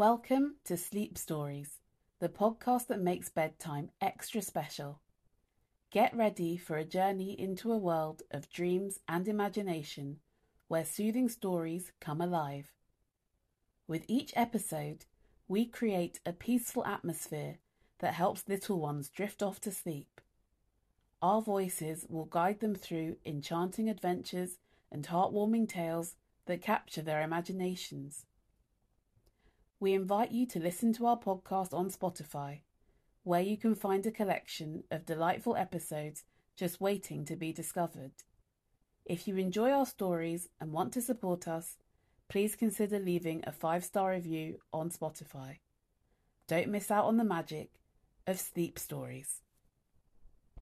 Welcome to Sleep Stories, the podcast that makes bedtime extra special. Get ready for a journey into a world of dreams and imagination where soothing stories come alive. With each episode, we create a peaceful atmosphere that helps little ones drift off to sleep. Our voices will guide them through enchanting adventures and heartwarming tales that capture their imaginations. We invite you to listen to our podcast on Spotify, where you can find a collection of delightful episodes just waiting to be discovered. If you enjoy our stories and want to support us, please consider leaving a five star review on Spotify. Don't miss out on the magic of sleep stories.